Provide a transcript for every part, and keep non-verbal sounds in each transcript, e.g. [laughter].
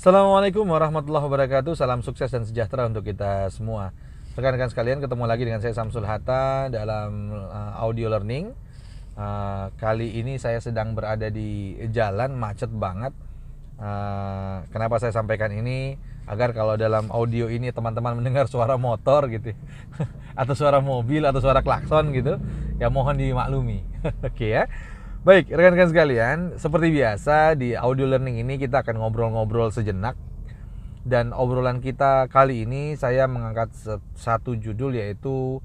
Assalamualaikum warahmatullahi wabarakatuh. Salam sukses dan sejahtera untuk kita semua. Rekan-rekan sekalian, ketemu lagi dengan saya Samsul Hatta dalam uh, audio learning. Uh, kali ini saya sedang berada di jalan macet banget. Uh, kenapa saya sampaikan ini? Agar kalau dalam audio ini teman-teman mendengar suara motor gitu, [laughs] atau suara mobil atau suara klakson gitu, ya mohon dimaklumi. [laughs] Oke okay, ya. Baik, rekan-rekan sekalian, seperti biasa di audio learning ini kita akan ngobrol-ngobrol sejenak. Dan obrolan kita kali ini saya mengangkat satu judul yaitu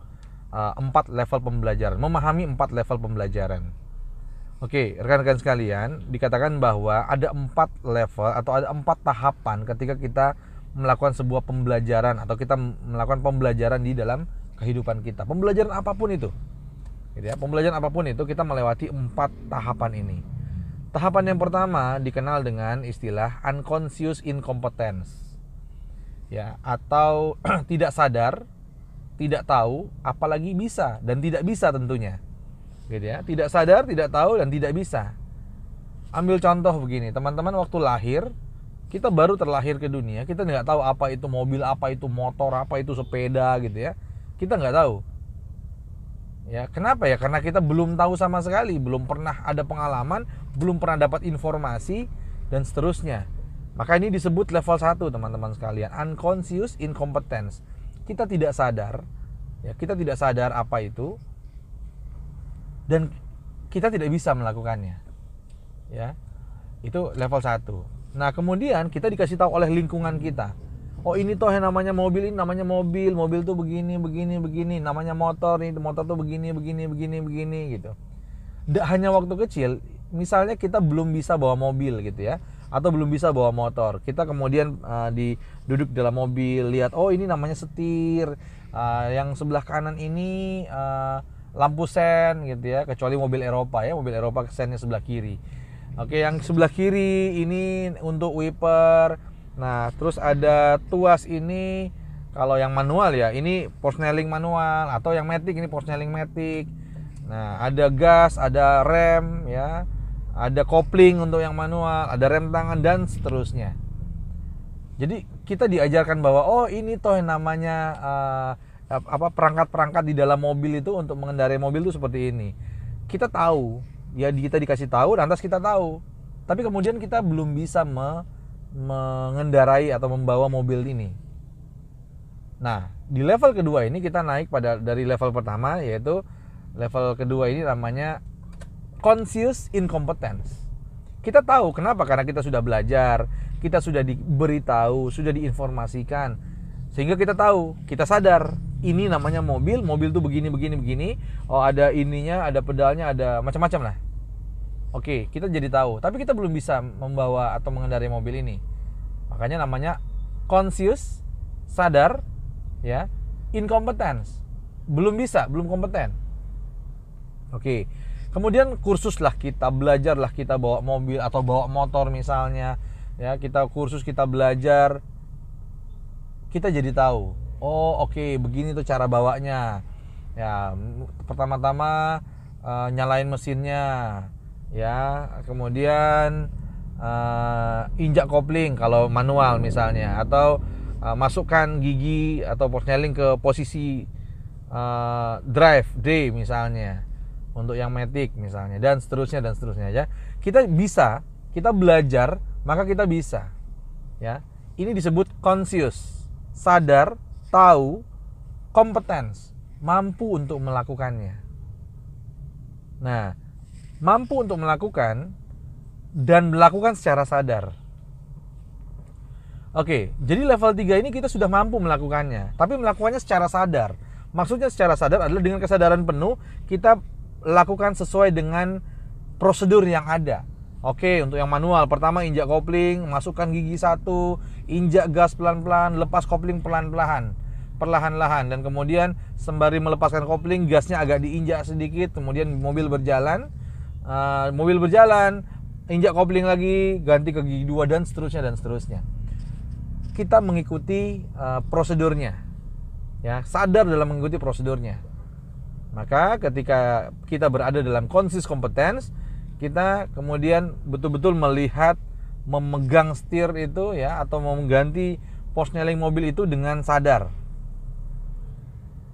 uh, empat level pembelajaran, memahami empat level pembelajaran. Oke, rekan-rekan sekalian, dikatakan bahwa ada empat level atau ada empat tahapan ketika kita melakukan sebuah pembelajaran atau kita melakukan pembelajaran di dalam kehidupan kita. Pembelajaran apa pun itu Gitu ya. Pembelajaran apa pun itu kita melewati empat tahapan ini. Tahapan yang pertama dikenal dengan istilah unconscious incompetence. Ya, atau [clears throat] tidak sadar, tidak tahu, apalagi bisa dan tidak bisa tentunya. Gitu ya. Tidak sadar, tidak tahu dan tidak bisa. Ambil contoh begini, teman-teman waktu lahir kita baru terlahir ke dunia, kita nggak tahu apa itu mobil, apa itu motor, apa itu sepeda gitu ya. Kita nggak tahu Ya, kenapa ya? Karena kita belum tahu sama sekali, belum pernah ada pengalaman, belum pernah dapat informasi dan seterusnya. Maka ini disebut level 1, teman-teman sekalian, unconscious incompetence. Kita tidak sadar, ya, kita tidak sadar apa itu dan kita tidak bisa melakukannya. Ya. Itu level 1. Nah, kemudian kita dikasih tahu oleh lingkungan kita oh ini toh yang namanya mobil ini namanya mobil. Mobil tuh begini begini begini. Namanya motor ini motor tuh begini begini begini begini gitu. Nggak hanya waktu kecil misalnya kita belum bisa bawa mobil gitu ya. Atau belum bisa bawa motor. Kita kemudian uh, di duduk dalam mobil lihat oh ini namanya setir. Uh, yang sebelah kanan ini uh, lampu sen gitu ya. Kecuali mobil Eropa ya mobil Eropa sennya sebelah kiri. Oke yang sebelah kiri ini untuk wiper Nah, terus ada tuas ini kalau yang manual ya, ini porsneling manual atau yang matic ini porsneling matic. Nah, ada gas, ada rem ya. Ada kopling untuk yang manual, ada rem tangan dan seterusnya. Jadi kita diajarkan bahwa oh ini toh yang namanya uh, apa perangkat-perangkat di dalam mobil itu untuk mengendarai mobil itu seperti ini. Kita tahu, ya kita dikasih tahu, lantas kita tahu. Tapi kemudian kita belum bisa me, mengendarai atau membawa mobil ini. Nah, di level kedua ini kita naik pada dari level pertama yaitu level kedua ini namanya conscious incompetence. Kita tahu kenapa? Karena kita sudah belajar, kita sudah diberitahu, sudah diinformasikan. Sehingga kita tahu, kita sadar ini namanya mobil, mobil tuh begini begini begini. Oh, ada ininya, ada pedalnya, ada macam-macam lah. Oke, kita jadi tahu, tapi kita belum bisa membawa atau mengendarai mobil ini. Makanya namanya conscious, sadar, ya, incompetence. Belum bisa, belum kompeten. Oke. Kemudian kursus lah kita belajar lah kita bawa mobil atau bawa motor misalnya, ya, kita kursus kita belajar kita jadi tahu. Oh, oke, okay, begini tuh cara bawanya. Ya, pertama-tama uh, nyalain mesinnya, ya kemudian uh, injak kopling kalau manual misalnya atau uh, masukkan gigi atau porsneling ke posisi uh, drive D misalnya untuk yang matic misalnya dan seterusnya dan seterusnya ya. Kita bisa kita belajar maka kita bisa ya. Ini disebut conscious sadar tahu kompetens mampu untuk melakukannya. Nah mampu untuk melakukan dan melakukan secara sadar. Oke, jadi level 3 ini kita sudah mampu melakukannya, tapi melakukannya secara sadar. Maksudnya secara sadar adalah dengan kesadaran penuh kita lakukan sesuai dengan prosedur yang ada. Oke, untuk yang manual, pertama injak kopling, masukkan gigi satu, injak gas pelan-pelan, lepas kopling pelan-pelan, perlahan-lahan, dan kemudian sembari melepaskan kopling, gasnya agak diinjak sedikit, kemudian mobil berjalan, uh, mobil berjalan injak kopling lagi ganti ke gigi dua dan seterusnya dan seterusnya. Kita mengikuti uh, prosedurnya. Ya sadar dalam mengikuti prosedurnya. Maka ketika kita berada dalam konsis kompetens kita kemudian betul-betul melihat memegang setir itu ya atau mau mengganti posneling mobil itu dengan sadar.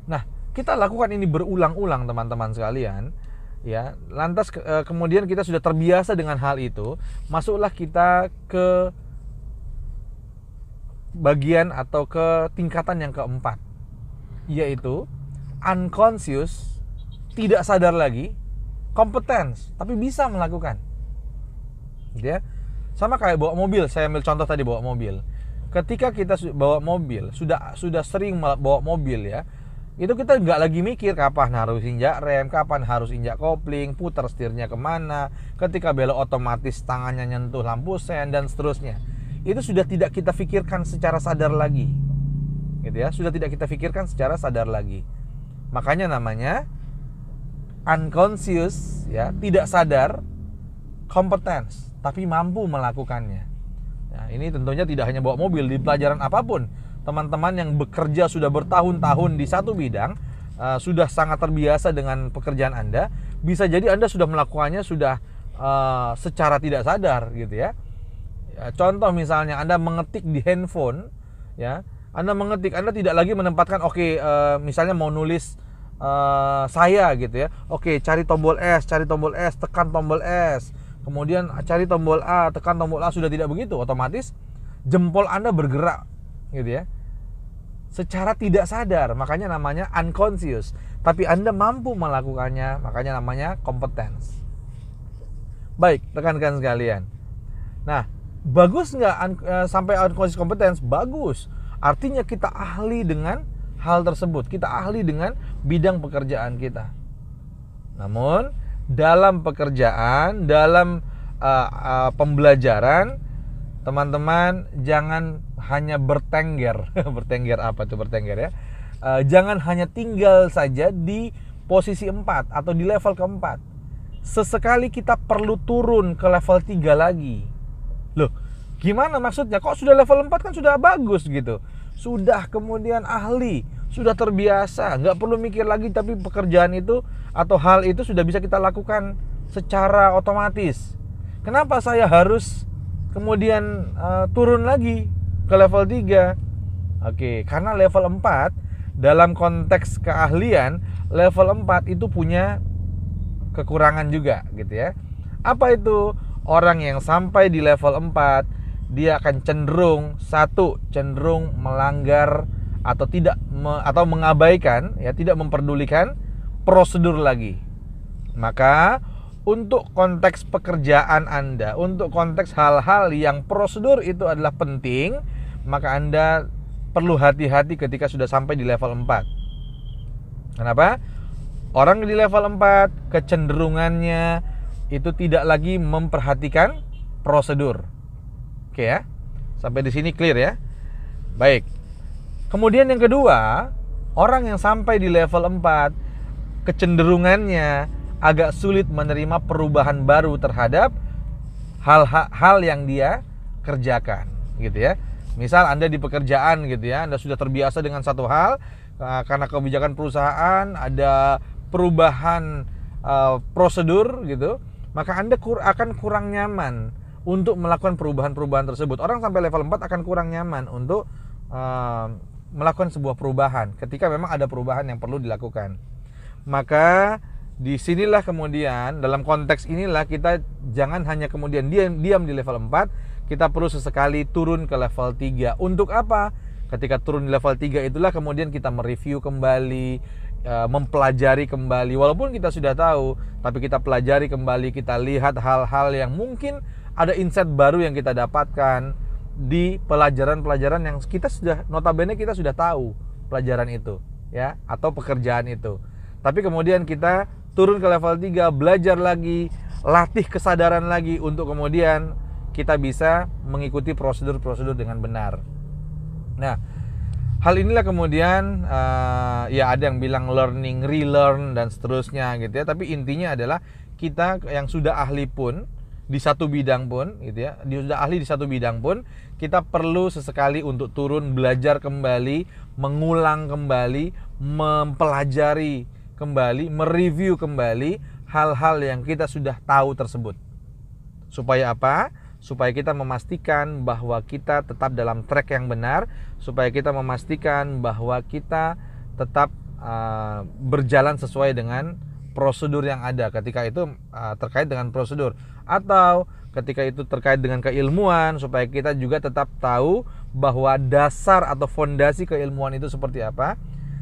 Nah, kita lakukan ini berulang-ulang teman-teman sekalian ya lantas ke, e, kemudian kita sudah terbiasa dengan hal itu masuklah kita ke bagian atau ke tingkatan yang keempat yaitu unconscious tidak sadar lagi kompetens tapi bisa melakukan. Gitu ya. Sama kayak bawa mobil saya ambil contoh tadi bawa mobil. Ketika kita bawa mobil sudah sudah sering bawa mobil ya itu kita nggak lagi mikir kapan harus injak rem, kapan harus injak kopling, putar setirnya ke mana, ketika belok otomatis tangannya nyentuh lampu sen dan seterusnya. Itu sudah tidak kita pikirkan secara sadar lagi, gitu ya, sudah tidak kita pikirkan secara sadar lagi. Makanya namanya unconscious, ya, tidak sadar, competence, tapi mampu melakukannya. Nah, ini tentunya tidak hanya bawa mobil di pelajaran apa pun teman-teman yang bekerja sudah bertahun-tahun di satu bidang uh, sudah sangat terbiasa dengan pekerjaan Anda, bisa jadi Anda sudah melakukannya sudah uh, secara tidak sadar gitu ya. ya. Contoh misalnya Anda mengetik di handphone ya, Anda mengetik Anda tidak lagi menempatkan oke okay, uh, misalnya mau nulis uh, saya gitu ya. Oke, okay, cari tombol S, cari tombol S, tekan tombol S. Kemudian cari tombol A, tekan tombol A sudah tidak begitu, otomatis jempol Anda bergerak gitu ya. Secara tidak sadar makanya namanya unconscious. Tapi anda mampu melakukannya makanya namanya competence. Baik rekan-rekan sekalian. Nah bagus nggak uh, sampai unconscious competence? Bagus. Artinya kita ahli dengan hal tersebut. Kita ahli dengan bidang pekerjaan kita. Namun dalam pekerjaan dalam uh, uh, pembelajaran teman-teman jangan hanya bertengger. [laughs] Bertengger apa tuh bertengger ya? Uh, jangan hanya tinggal saja di posisi 4 atau di level keempat. Sesekali kita perlu turun ke level 3 lagi. Loh gimana maksudnya? Kok sudah level 4 kan sudah bagus gitu? Sudah kemudian ahli sudah terbiasa. Nggak perlu mikir lagi tapi pekerjaan itu atau hal itu sudah bisa kita lakukan secara otomatis. Kenapa saya harus kemudian uh, turun lagi ke level 3 oke karena level 4 dalam konteks keahlian level 4 itu punya kekurangan juga gitu ya. Apa itu? Orang yang sampai di level 4 dia akan cenderung satu cenderung melanggar atau tidak me, atau mengabaikan ya tidak memperdulikan prosedur lagi. Maka untuk konteks pekerjaan Anda, untuk konteks hal-hal yang prosedur itu adalah penting, maka Anda perlu hati-hati ketika sudah sampai di level 4. Kenapa? Orang di level 4 kecenderungannya itu tidak lagi memperhatikan prosedur. Oke ya. Sampai di sini clear ya. Baik. Kemudian yang kedua, orang yang sampai di level 4 kecenderungannya agak sulit menerima perubahan baru terhadap hal-hal yang dia kerjakan gitu ya. Misal Anda di pekerjaan gitu ya, Anda sudah terbiasa dengan satu hal uh, karena kebijakan perusahaan ada perubahan uh, prosedur gitu, maka Anda kur akan kurang nyaman untuk melakukan perubahan-perubahan tersebut. Orang sampai level 4 akan kurang nyaman untuk uh, melakukan sebuah perubahan ketika memang ada perubahan yang perlu dilakukan. Maka di sinilah kemudian dalam konteks inilah kita jangan hanya kemudian diam diam di level 4 kita perlu sesekali turun ke level 3 untuk apa? Ketika turun di level 3 itulah kemudian kita mereview kembali e, mempelajari kembali. Walaupun kita sudah tahu tapi kita pelajari kembali kita lihat hal-hal yang mungkin ada insight baru yang kita dapatkan di pelajaran-pelajaran yang kita sudah notabene kita sudah tahu pelajaran itu ya atau pekerjaan itu. Tapi kemudian kita turun ke level 3, belajar lagi, latih kesadaran lagi untuk kemudian kita bisa mengikuti prosedur-prosedur dengan benar. Nah, hal inilah kemudian uh, ya ada yang bilang learning, relearn dan seterusnya gitu ya. Tapi intinya adalah kita yang sudah ahli pun di satu bidang pun gitu ya, dia sudah ahli di satu bidang pun kita perlu sesekali untuk turun belajar kembali, mengulang kembali, mempelajari kembali, mereview kembali hal-hal yang kita sudah tahu tersebut. Supaya apa? supaya kita memastikan bahwa kita tetap dalam track yang benar, supaya kita memastikan bahwa kita tetap uh, berjalan sesuai dengan prosedur yang ada ketika itu uh, terkait dengan prosedur atau ketika itu terkait dengan keilmuan supaya kita juga tetap tahu bahwa dasar atau fondasi keilmuan itu seperti apa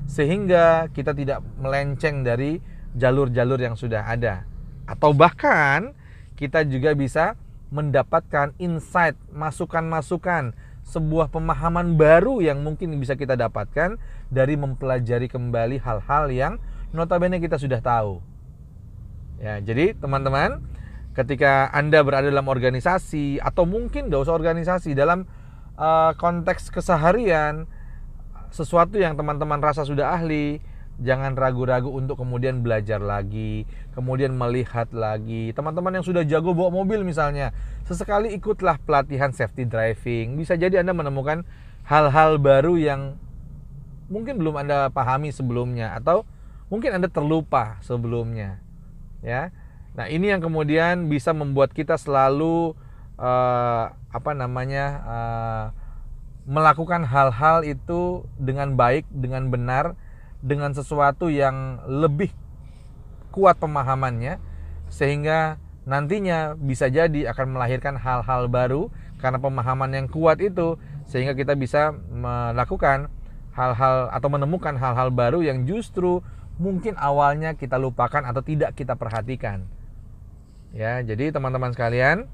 sehingga kita tidak melenceng dari jalur-jalur yang sudah ada atau bahkan kita juga bisa mendapatkan insight, masukan-masukan, sebuah pemahaman baru yang mungkin bisa kita dapatkan dari mempelajari kembali hal-hal yang notabene kita sudah tahu. Ya, jadi teman-teman, ketika Anda berada dalam organisasi atau mungkin nggak usah organisasi dalam uh, konteks keseharian, sesuatu yang teman-teman rasa sudah ahli, jangan ragu-ragu untuk kemudian belajar lagi, kemudian melihat lagi. Teman-teman yang sudah jago bawa mobil misalnya, sesekali ikutlah pelatihan safety driving. Bisa jadi Anda menemukan hal-hal baru yang mungkin belum Anda pahami sebelumnya atau mungkin Anda terlupa sebelumnya. Ya. Nah, ini yang kemudian bisa membuat kita selalu uh, apa namanya? Uh, melakukan hal-hal itu dengan baik, dengan benar dengan sesuatu yang lebih kuat pemahamannya sehingga nantinya bisa jadi akan melahirkan hal-hal baru karena pemahaman yang kuat itu sehingga kita bisa melakukan hal-hal atau menemukan hal-hal baru yang justru mungkin awalnya kita lupakan atau tidak kita perhatikan. Ya, jadi teman-teman sekalian,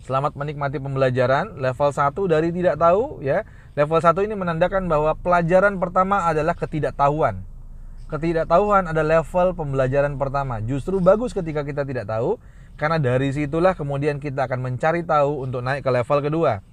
selamat menikmati pembelajaran level 1 dari tidak tahu ya Level 1 ini menandakan bahwa pelajaran pertama adalah ketidaktahuan. Ketidaktahuan ada level pembelajaran pertama. Justru bagus ketika kita tidak tahu, karena dari situlah kemudian kita akan mencari tahu untuk naik ke level kedua.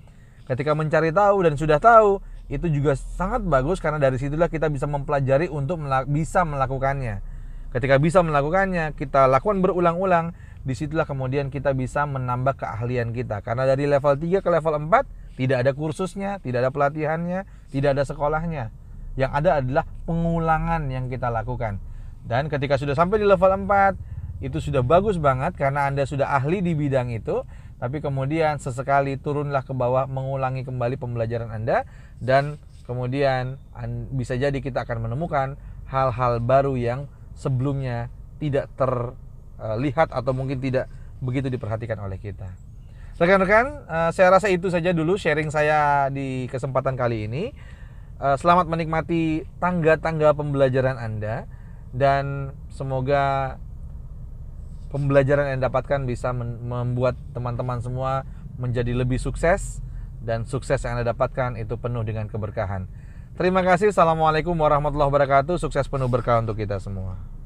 Ketika mencari tahu dan sudah tahu, itu juga sangat bagus karena dari situlah kita bisa mempelajari untuk melak bisa melakukannya. Ketika bisa melakukannya, kita lakukan berulang-ulang, di situlah kemudian kita bisa menambah keahlian kita. Karena dari level 3 ke level 4, tidak ada kursusnya, tidak ada pelatihannya, tidak ada sekolahnya. Yang ada adalah pengulangan yang kita lakukan. Dan ketika sudah sampai di level 4, itu sudah bagus banget karena Anda sudah ahli di bidang itu, tapi kemudian sesekali turunlah ke bawah mengulangi kembali pembelajaran Anda dan kemudian bisa jadi kita akan menemukan hal-hal baru yang sebelumnya tidak terlihat atau mungkin tidak begitu diperhatikan oleh kita. Rekan-rekan, uh, saya rasa itu saja dulu sharing saya di kesempatan kali ini. Uh, selamat menikmati tangga-tangga pembelajaran Anda dan semoga pembelajaran yang dapatkan bisa membuat teman-teman semua menjadi lebih sukses dan sukses yang Anda dapatkan itu penuh dengan keberkahan. Terima kasih. Assalamualaikum warahmatullahi wabarakatuh. Sukses penuh berkah untuk kita semua.